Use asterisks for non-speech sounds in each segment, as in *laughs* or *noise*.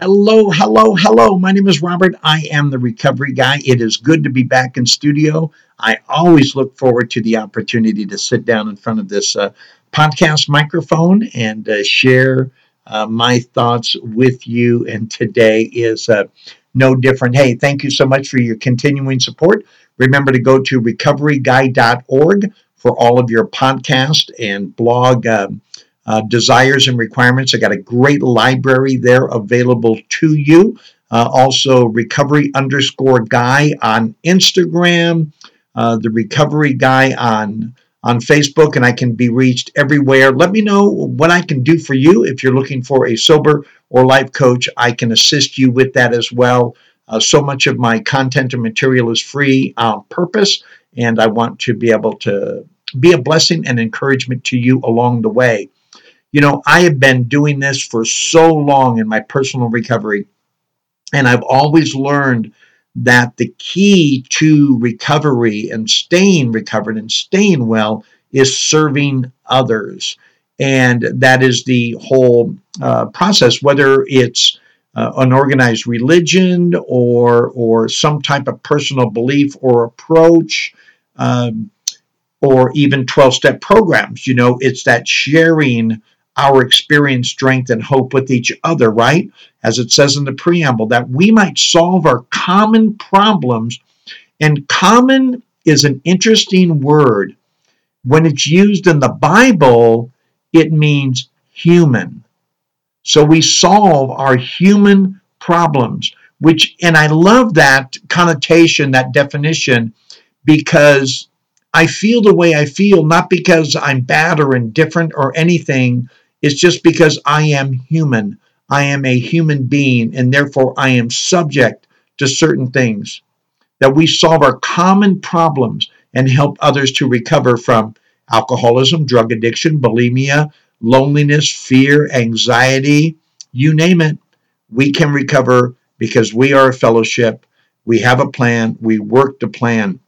Hello, hello, hello. My name is Robert. I am the recovery guy. It is good to be back in studio. I always look forward to the opportunity to sit down in front of this uh, podcast microphone and uh, share uh, my thoughts with you. And today is uh, no different. Hey, thank you so much for your continuing support. Remember to go to recoveryguy.org for all of your podcast and blog. Um, uh, desires and requirements. I got a great library there available to you. Uh, also, recovery underscore guy on Instagram, uh, the recovery guy on on Facebook, and I can be reached everywhere. Let me know what I can do for you. If you're looking for a sober or life coach, I can assist you with that as well. Uh, so much of my content and material is free on purpose, and I want to be able to be a blessing and encouragement to you along the way. You know, I have been doing this for so long in my personal recovery, and I've always learned that the key to recovery and staying recovered and staying well is serving others. And that is the whole uh, process, whether it's uh, an organized religion or, or some type of personal belief or approach. Um, or even 12 step programs. You know, it's that sharing our experience, strength, and hope with each other, right? As it says in the preamble, that we might solve our common problems. And common is an interesting word. When it's used in the Bible, it means human. So we solve our human problems, which, and I love that connotation, that definition, because I feel the way I feel, not because I'm bad or indifferent or anything, it's just because I am human. I am a human being, and therefore I am subject to certain things. That we solve our common problems and help others to recover from alcoholism, drug addiction, bulimia, loneliness, fear, anxiety, you name it. We can recover because we are a fellowship. We have a plan. We work the plan.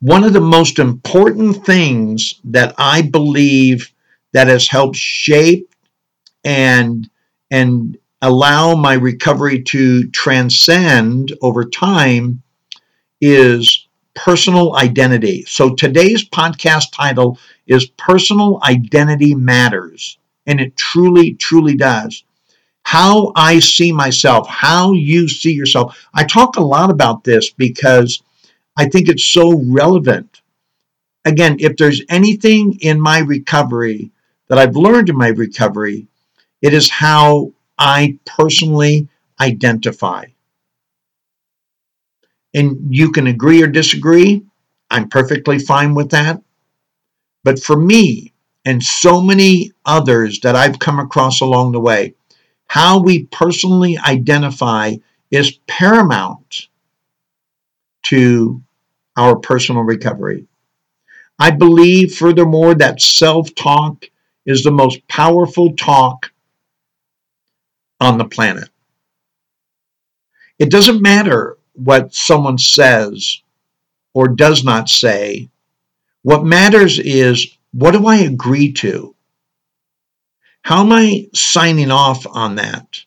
One of the most important things that I believe that has helped shape and and allow my recovery to transcend over time is personal identity. So today's podcast title is Personal Identity Matters, and it truly, truly does. How I see myself, how you see yourself. I talk a lot about this because I think it's so relevant. Again, if there's anything in my recovery that I've learned in my recovery, it is how I personally identify. And you can agree or disagree. I'm perfectly fine with that. But for me and so many others that I've come across along the way, how we personally identify is paramount to our personal recovery. I believe, furthermore, that self talk is the most powerful talk on the planet. It doesn't matter what someone says or does not say. What matters is what do I agree to? How am I signing off on that?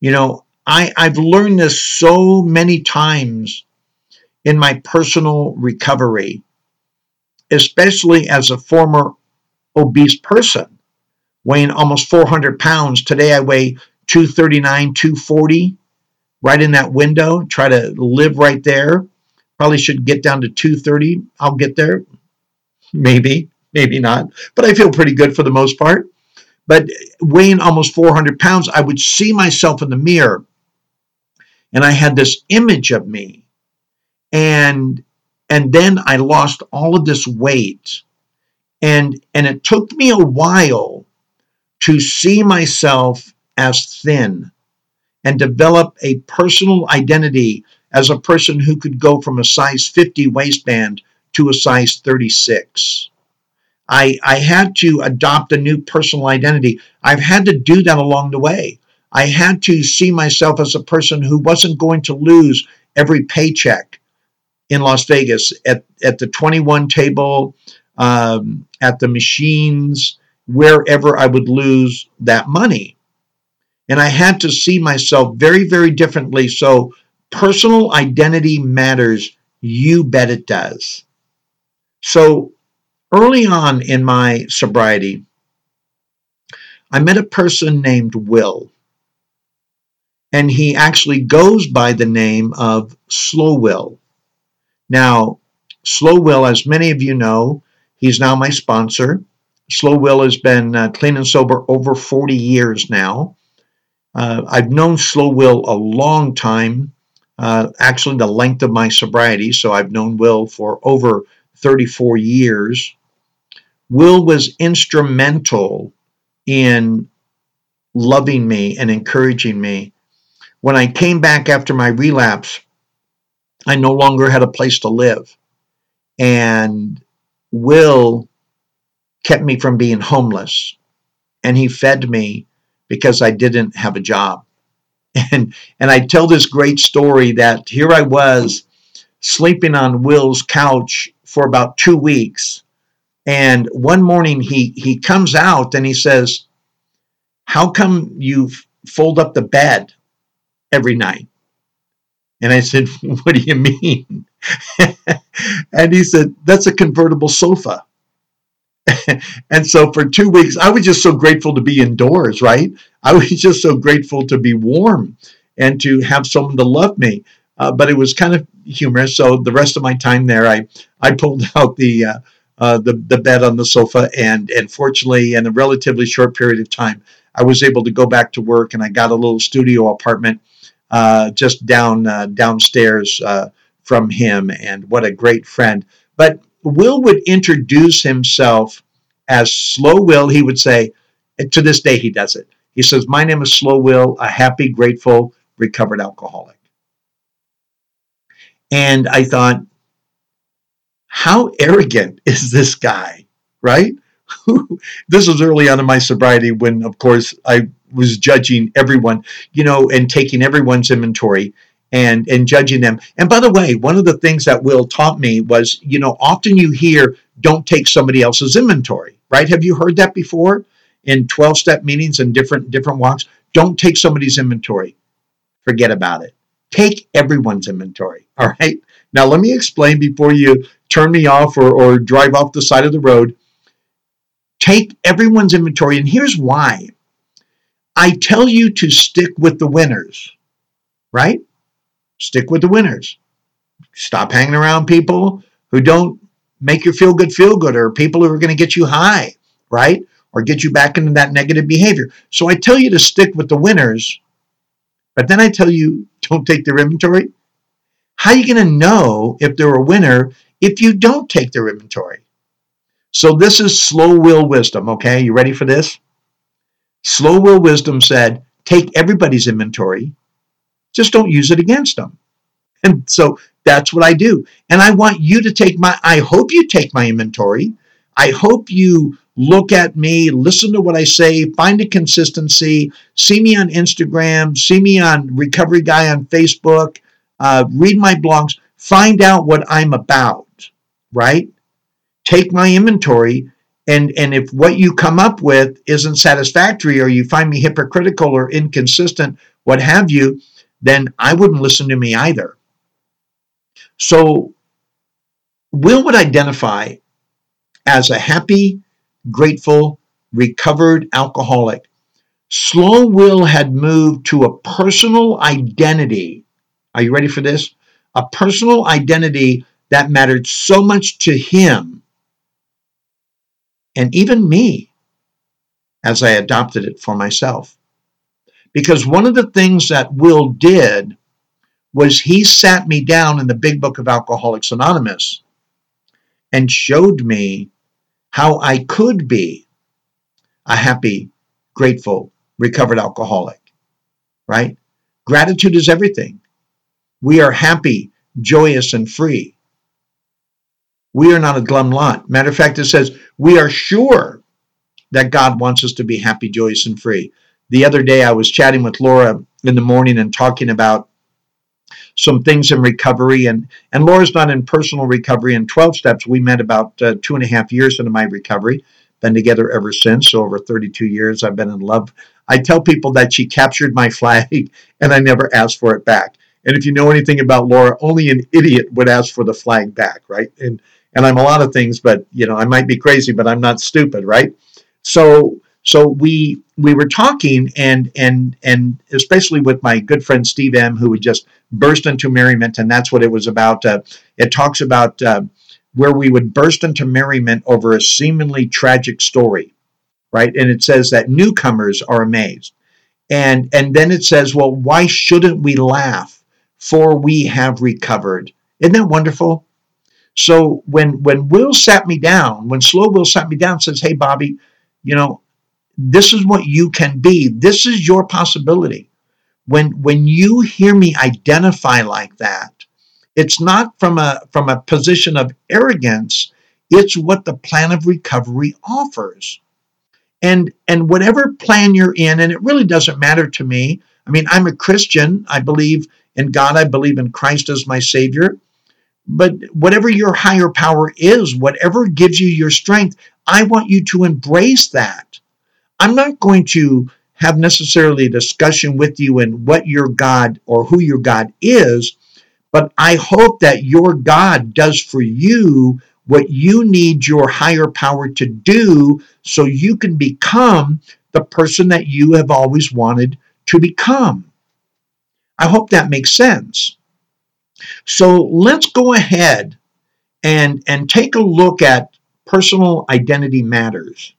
You know, I, I've learned this so many times in my personal recovery, especially as a former obese person, weighing almost 400 pounds. Today I weigh 239, 240, right in that window. Try to live right there. Probably should get down to 230. I'll get there. Maybe, maybe not. But I feel pretty good for the most part. But weighing almost 400 pounds, I would see myself in the mirror and I had this image of me. And and then I lost all of this weight and and it took me a while to see myself as thin and develop a personal identity as a person who could go from a size 50 waistband to a size 36. I, I had to adopt a new personal identity. I've had to do that along the way. I had to see myself as a person who wasn't going to lose every paycheck in Las Vegas at, at the 21 table, um, at the machines, wherever I would lose that money. And I had to see myself very, very differently. So personal identity matters. You bet it does. So early on in my sobriety, I met a person named Will. And he actually goes by the name of Slow Will. Now, Slow Will, as many of you know, he's now my sponsor. Slow Will has been uh, clean and sober over 40 years now. Uh, I've known Slow Will a long time, uh, actually, the length of my sobriety. So I've known Will for over 34 years. Will was instrumental in loving me and encouraging me. When I came back after my relapse, I no longer had a place to live. And Will kept me from being homeless. And he fed me because I didn't have a job. *laughs* And and I tell this great story that here I was sleeping on Will's couch for about 2 weeks. And one morning he he comes out and he says, "How come you fold up the bed every night?" And I said, *laughs* "What do you mean?" *laughs* *laughs* and he said, "That's a convertible sofa." *laughs* and so for two weeks, I was just so grateful to be indoors, right? I was *laughs* just so grateful to be warm and to have someone to love me. Uh, but it was kind of humorous. So the rest of my time there, I I pulled out the uh, uh, the the bed on the sofa, and and fortunately, in a relatively short period of time, I was able to go back to work, and I got a little studio apartment uh, just down uh, downstairs uh, from him. And what a great friend! But Will would introduce himself as Slow Will. He would say, to this day, he does it. He says, My name is Slow Will, a happy, grateful, recovered alcoholic. And I thought, how arrogant *laughs* is this guy, right? *laughs* this was early on in my sobriety when, of course, I was judging everyone, you know, and taking everyone's inventory and and judging them. And by the way, one of the things that Will taught me was, you know, often you hear don't take somebody else's inventory, right? Have you heard that before in 12-step meetings and different different walks? Don't take somebody's inventory. Forget about it. Take everyone's inventory. *laughs* All right. Now let me explain before you turn me off or, or drive off the side of the road. Take everyone's inventory, and here's why. I tell you to stick with the winners, right? Stick with the winners. Stop hanging around people who don't make you feel good, feel good, or people who are going to get you high, right? Or get you back into that negative behavior. So I tell you to stick with the winners, but then I tell you don't take their inventory. How are you going to know if they're a winner if you don't take their inventory? So this is slow will wisdom, okay? You ready for this? Slow will wisdom said, take everybody's inventory, just don't use it against them. And so that's what I do. And I want you to take my, I hope you take my inventory. I hope you look at me, listen to what I say, find a consistency, see me on Instagram, see me on Recovery Guy on Facebook, uh, read my blogs, find out what I'm about, right? Take my inventory. And, and if what you come up with isn't satisfactory or you find me hypocritical or inconsistent, what have you, then I wouldn't listen to me either. So, Will would identify as a happy, grateful, recovered alcoholic. Slow Will had moved to a personal identity. Are you ready for this? A personal identity that mattered so much to him and even me as I adopted it for myself. Because one of the things that Will did was he sat me down in the big book of Alcoholics Anonymous and showed me how I could be a happy, grateful, recovered alcoholic, right? Gratitude is everything. We are happy, joyous, and free. We are not a glum lot. Matter of fact, it says we are sure that God wants us to be happy, joyous, and free. The other day, I was chatting with Laura in the morning and talking about some things in recovery. And, and Laura's not in personal recovery in 12 steps. We met about uh, two and a half years into my recovery. Been together ever since. So over 32 years, I've been in love. I tell people that she captured my *laughs* flag and I never asked for it back. And if you know anything about Laura, only an idiot would ask for the flag back, right? And and I'm a lot of things, but you know, I might be crazy, but I'm not stupid, right? So so we we were talking and and and especially with my good friend Steve M, who would just burst into merriment, and that's what it was about. Uh, it talks about uh, where we would burst into merriment over a seemingly tragic story, right? And it says that newcomers are amazed, and and then it says, well, why shouldn't we laugh? For we have recovered. Isn't that wonderful? So when when Will sat me down, when Slow Will sat me down, says, "Hey, Bobby, you know, this is what you can be. This is your possibility. When when you hear me identify like that, it's not from a from a position of arrogance. It's what the plan of recovery offers. And and whatever plan you're in, and it really doesn't matter to me. I mean, I'm a Christian. I believe in God. I believe in Christ as my Savior. But whatever your higher power is, whatever gives you your strength, I want you to embrace that. I'm not going to have necessarily a discussion with you in what your God or who your God is, but I hope that your God does for you what you need your higher power to do so you can become the person that you have always wanted to become. I hope that makes sense. So let's go ahead and, and take a look at personal identity matters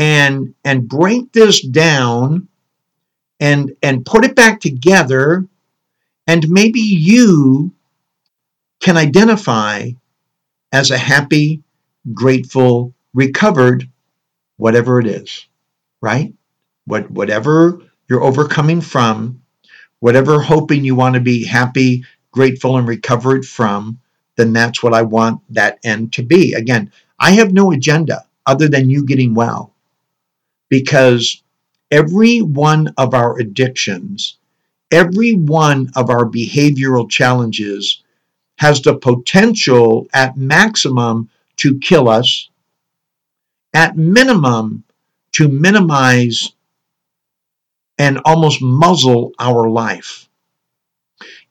and and break this down and and put it back together and maybe you can identify as a happy grateful recovered whatever it is right? What whatever you're overcoming from whatever hoping you want to be happy grateful and recovered from then that's what i want that end to be. Again i have no agenda other than you getting well because every one of our addictions, every one of our behavioral challenges has the potential at maximum to kill us, at minimum to minimize and almost muzzle our life.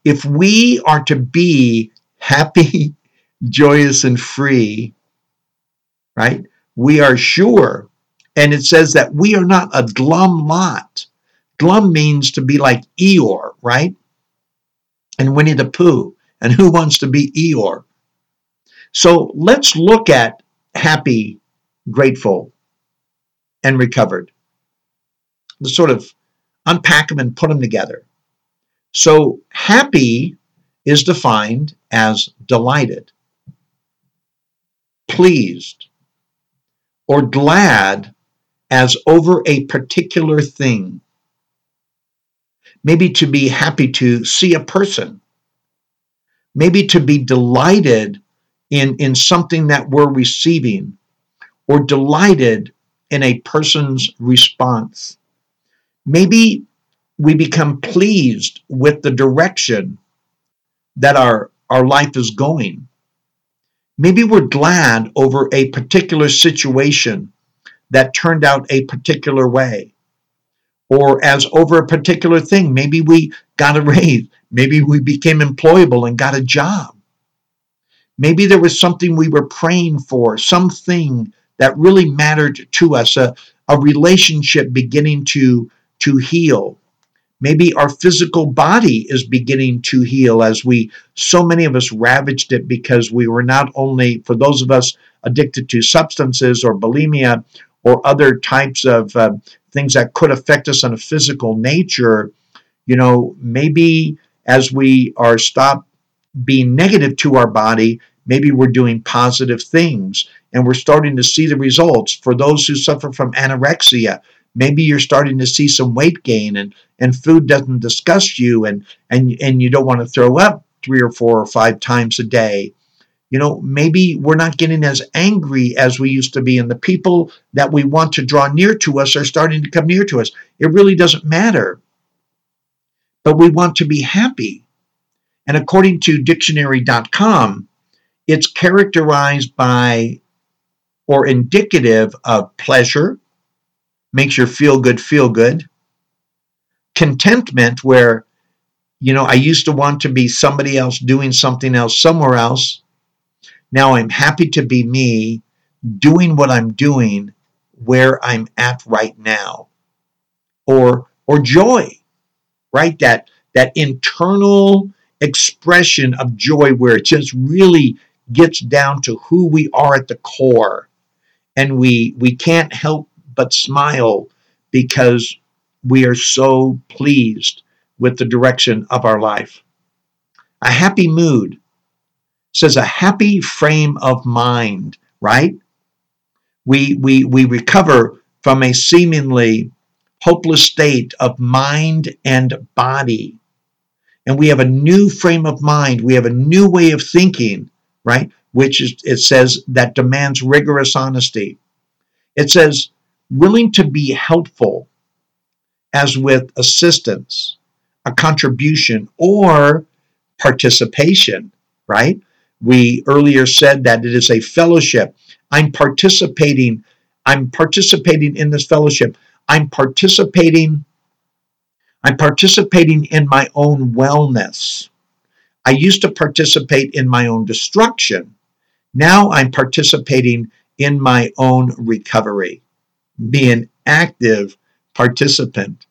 If we are to be happy, *laughs* joyous, and free, right, we are sure and it says that we are not a glum lot. Glum means to be like Eeyore, right? And Winnie the Pooh. And who wants to be Eeyore? So let's look at happy, grateful, and recovered. Let's sort of unpack them and put them together. So happy is defined as delighted, pleased, or glad as over a particular thing. Maybe to be happy to see a person. Maybe to be delighted in, in something that we're receiving or delighted in a person's response. Maybe we become pleased with the direction that our, our life is going. Maybe we're glad over a particular situation that turned out a particular way. Or as over a particular thing, maybe we got a raise, maybe we became employable and got a job. Maybe there was something we were praying for, something that really mattered to us, a, a relationship beginning to, to heal. Maybe our physical body is beginning to heal as we, so many of us ravaged it because we were not only, for those of us addicted to substances or bulimia or other types of uh, things that could affect us on a physical nature, you know, maybe as we are stopped being negative to our body, maybe we're doing positive things and we're starting to see the results. For those who suffer from anorexia, maybe you're starting to see some weight gain and and food doesn't disgust you and and and you don't want to throw up three or four or five times a day you know, maybe we're not getting as angry as we used to be, and the people that we want to draw near to us are starting to come near to us. It really doesn't matter. But we want to be happy. And according to dictionary.com, it's characterized by or indicative of pleasure, makes you feel good, feel good. Contentment, where, you know, I used to want to be somebody else doing something else somewhere else now I'm happy to be me, doing what I'm doing where I'm at right now. Or or joy, right? That that internal expression of joy where it just really gets down to who we are at the core. And we we can't help but smile because we are so pleased with the direction of our life. A happy mood says a happy frame of mind, right? We, we, we recover from a seemingly hopeless state of mind and body. And we have a new frame of mind. We have a new way of thinking, right? Which is, it says that demands rigorous honesty. It says willing to be helpful as with assistance, a contribution, or participation, right? We earlier said that it is a fellowship. I'm participating. I'm participating in this fellowship. I'm participating. I'm participating in my own wellness. I used to participate in my own destruction. Now I'm participating in my own recovery. Be an active participant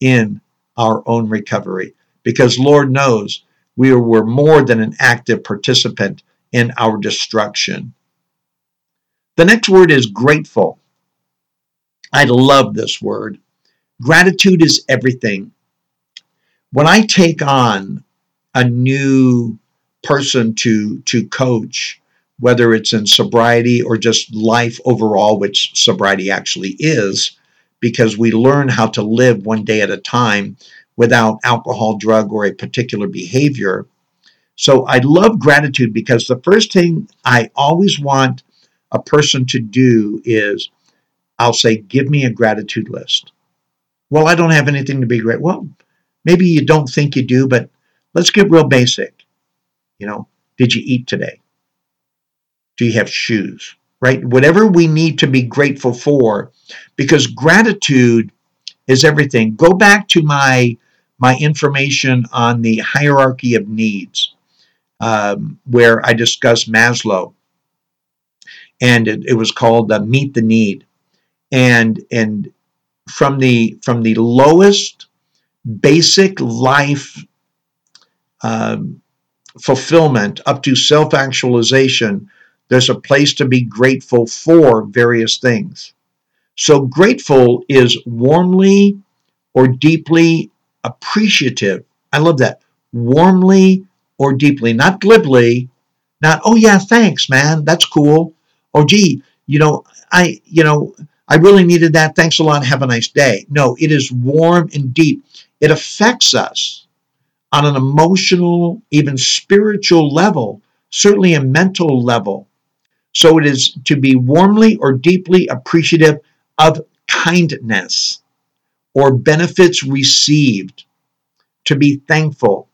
in our own recovery. Because Lord knows we were more than an active participant in our destruction. The next word is grateful. I love this word. Gratitude is everything. When I take on a new person to, to coach, whether it's in sobriety or just life overall, which sobriety actually is, because we learn how to live one day at a time without alcohol, drug, or a particular behavior. So I love gratitude because the first thing I always want a person to do is I'll say, give me a gratitude list. Well, I don't have anything to be great. Well, maybe you don't think you do, but let's get real basic. You know, did you eat today? Do you have shoes? Right? Whatever we need to be grateful for, because gratitude is everything. Go back to my my information on the hierarchy of needs, um, where I discuss Maslow, and it, it was called uh, "Meet the Need," and and from the from the lowest basic life um, fulfillment up to self actualization, there's a place to be grateful for various things. So, grateful is warmly or deeply appreciative. I love that. Warmly or deeply, not glibly, not, oh yeah, thanks, man, that's cool. Oh gee, you know, I, you know, I really needed that. Thanks a lot. Have a nice day. No, it is warm and deep. It affects us on an emotional, even spiritual level, certainly a mental level. So it is to be warmly or deeply appreciative of kindness or benefits received, to be thankful,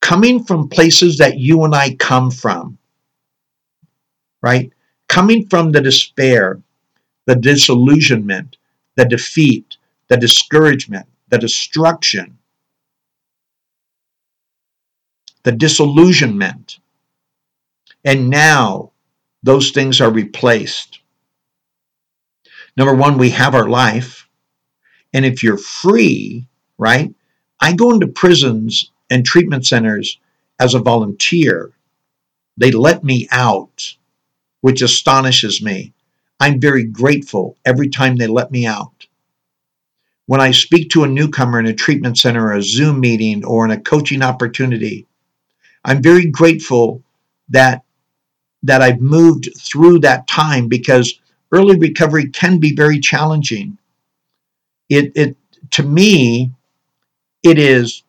coming from places that you and I come from, right? Coming from the despair, the disillusionment, the defeat, the discouragement, the destruction, the disillusionment. And now those things are replaced. Number one, we have our life. And if you're free, right? I go into prisons and treatment centers as a volunteer. They let me out, which astonishes me. I'm very grateful every time they let me out. When I speak to a newcomer in a treatment center or a Zoom meeting or in a coaching opportunity, I'm very grateful that that I've moved through that time because early recovery can be very challenging it, it to me, it is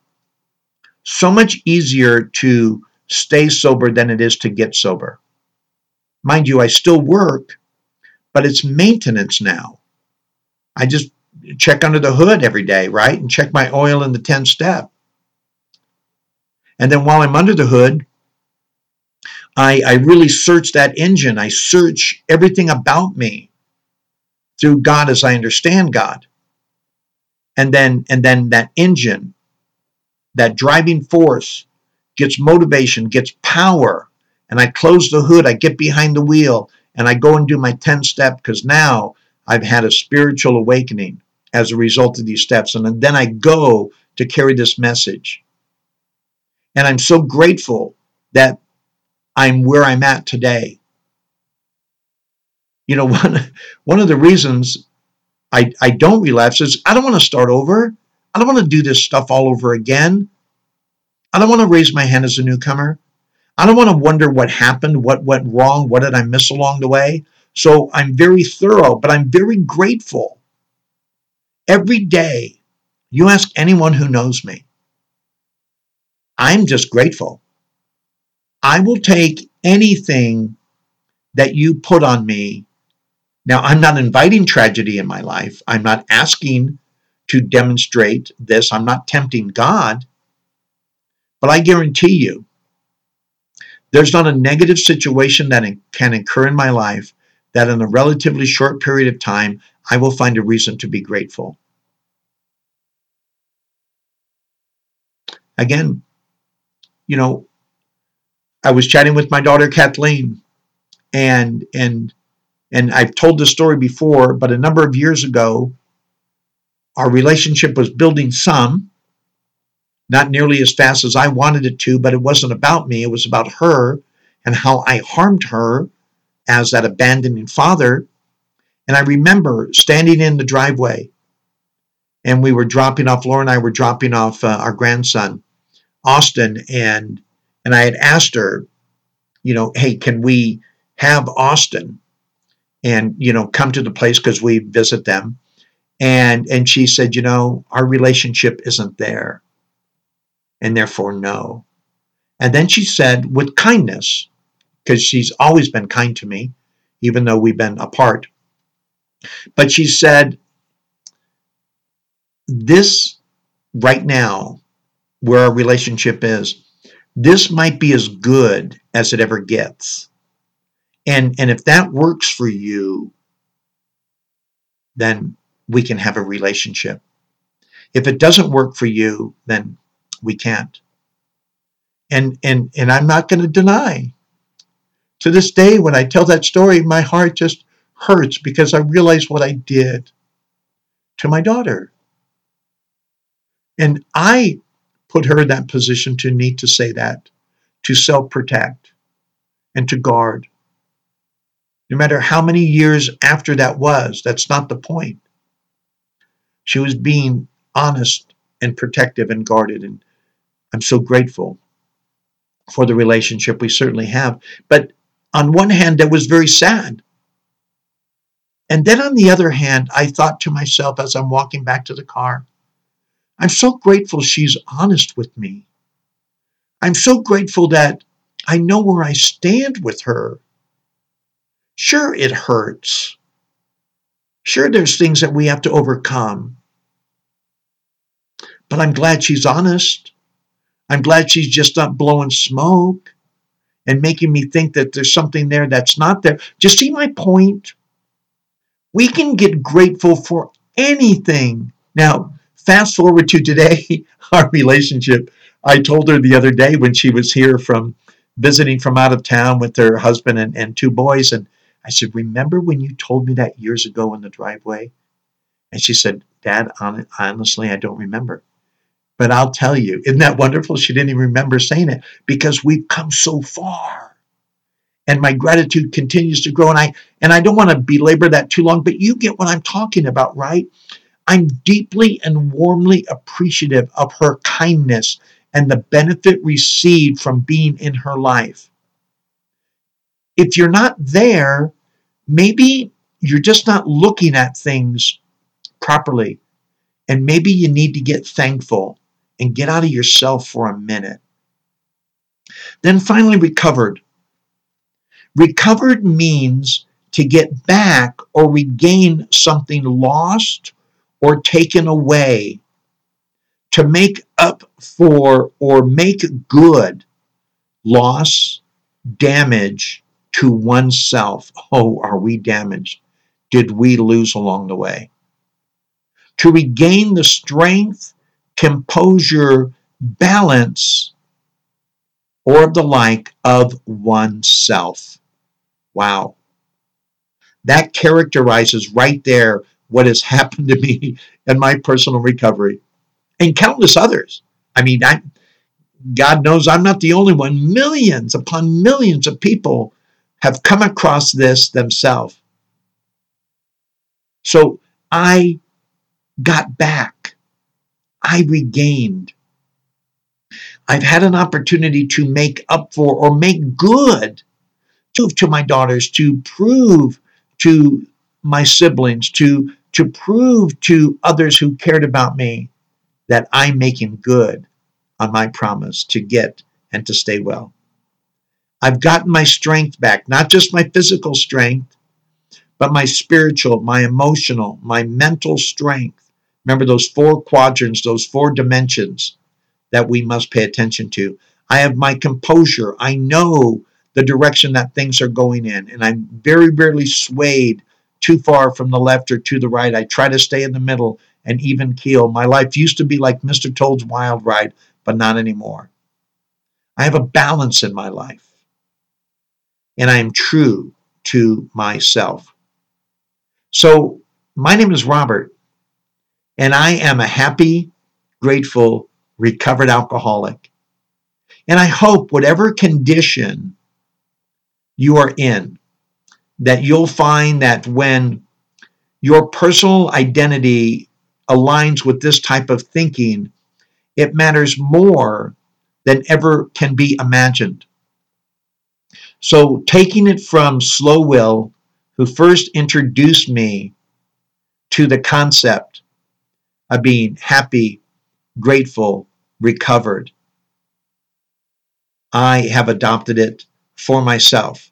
so much easier to stay sober than it is to get sober. Mind you, I still work, but it's maintenance now. I just check under the hood every day, right? And check my oil in the 10 step. And then while I'm under the hood, I, I really search that engine. I search everything about me through God as I understand God. And then and then that engine, that driving force gets motivation, gets power. And I close the hood, I get behind the wheel, and I go and do my 10 step because now I've had a spiritual awakening as a result of these steps. And then I go to carry this message. And I'm so grateful that I'm where I'm at today. You know, *laughs* one, one of the reasons I, I don't relapse is I don't want to start over. I don't want to do this stuff all over again. I don't want to raise my hand as a newcomer. I don't want to wonder what happened, what went wrong, what did I miss along the way. So I'm very thorough, but I'm very grateful. Every day, you ask anyone who knows me, I'm just grateful. I will take anything that you put on me. Now, I'm not inviting tragedy in my life. I'm not asking to demonstrate this. I'm not tempting God. But I guarantee you, there's not a negative situation that can occur in my life that in a relatively short period of time, I will find a reason to be grateful. Again, you know, I was chatting with my daughter Kathleen, and and and I've told this story before, but a number of years ago, our relationship was building some, not nearly as fast as I wanted it to, but it wasn't about me. It was about her and how I harmed her as that abandoning father. And I remember standing in the driveway and we were dropping off, Laura and I were dropping off uh, our grandson, Austin, and and I had asked her, you know, hey, can we have Austin and, you know, come to the place because we visit them. And and she said, you know, our relationship isn't there. And therefore, no. And then she said, with kindness, because she's always been kind to me, even though we've been apart. But she said, This right now, where our relationship is, this might be as good as it ever gets. And, and if that works for you, then we can have a relationship. If it doesn't work for you, then we can't. And, and, and I'm not going to deny to this day, when I tell that story, my heart just hurts because I realize what I did to my daughter. And I put her in that position to need to say that, to self protect, and to guard. No matter how many years after that was, that's not the point. She was being honest and protective and guarded. And I'm so grateful for the relationship we certainly have. But on one hand, that was very sad. And then on the other hand, I thought to myself as I'm walking back to the car, I'm so grateful she's honest with me. I'm so grateful that I know where I stand with her. Sure, it hurts. Sure, there's things that we have to overcome. But I'm glad she's honest. I'm glad she's just not blowing smoke and making me think that there's something there that's not there. You see my point? We can get grateful for anything. Now, fast forward to today, *laughs* our relationship. I told her the other day when she was here from visiting from out of town with her husband and, and two boys, and I said, Remember when you told me that years ago in the driveway? And she said, Dad, honestly, I don't remember. But I'll tell you, isn't that wonderful? She didn't even remember saying it because we've come so far. And my gratitude continues to grow. And I and I don't want to belabor that too long, but you get what I'm talking about, right? I'm deeply and warmly appreciative of her kindness and the benefit received from being in her life. If you're not there, maybe you're just not looking at things properly. And maybe you need to get thankful and get out of yourself for a minute. Then finally, recovered. Recovered means to get back or regain something lost or taken away, to make up for or make good loss, damage to oneself. Oh, are we damaged? Did we lose along the way? To regain the strength, composure, balance, or the like of oneself. Wow. That characterizes right there what has *laughs* happened to me in my personal recovery and countless others. I mean, I, God knows I'm not the only one. Millions upon millions of people have come across this themselves. So I got back. I regained. I've had an opportunity to make up for or make good to, to my daughters, to prove to my siblings, to, to prove to others who cared about me that I'm making good on my promise to get and to stay well. I've gotten my strength back, not just my physical strength, but my spiritual, my emotional, my mental strength. Remember those four quadrants, those four dimensions that we must pay attention to. I have my composure. I know the direction that things are going in, and I'm very rarely swayed too far from the left or to the right. I try to stay in the middle and even keel. My life used to be like Mr. Toad's Wild Ride, but not anymore. I have a balance in my life, and I am true to myself. So, my name is Robert, and I am a happy, grateful, recovered alcoholic. And I hope whatever condition you are in, that you'll find that when your personal identity aligns with this type of thinking, it matters more than ever can be imagined. So, taking it from Slow Will, who first introduced me to the concept of being happy, grateful, recovered, I have adopted it for myself.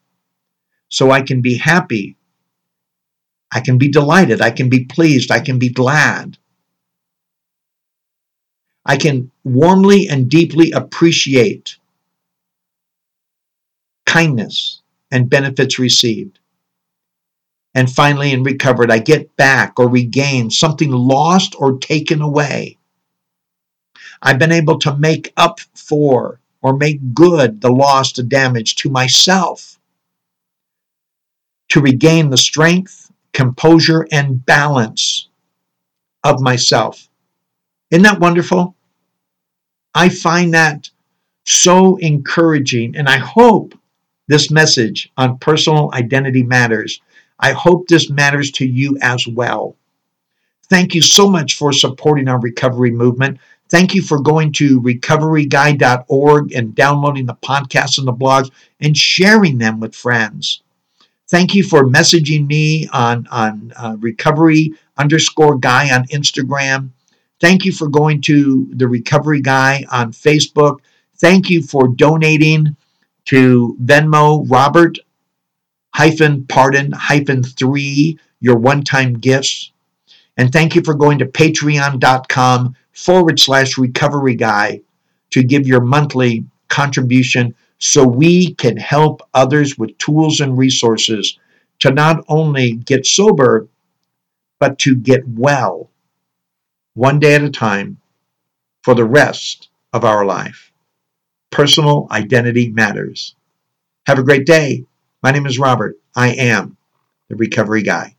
So I can be happy. I can be delighted. I can be pleased. I can be glad. I can warmly and deeply appreciate kindness and benefits received. And finally, in recovered, I get back or regain something lost or taken away. I've been able to make up for or make good the loss or damage to myself, to regain the strength, composure, and balance of myself. Isn't that wonderful? I find that so encouraging, and I hope this message on personal identity matters. I hope this matters to you as well. Thank you so much for supporting our recovery movement. Thank you for going to recoveryguy.org and downloading the podcasts and the blogs and sharing them with friends. Thank you for messaging me on, on uh, recovery underscore guy on Instagram. Thank you for going to the Recovery Guy on Facebook. Thank you for donating to Venmo Robert hyphen pardon hyphen three your one time gifts. And thank you for going to patreon.com forward slash recovery guy to give your monthly contribution so we can help others with tools and resources to not only get sober, but to get well one day at a time for the rest of our life. Personal identity matters. Have a great day. My name is Robert. I am the Recovery Guy.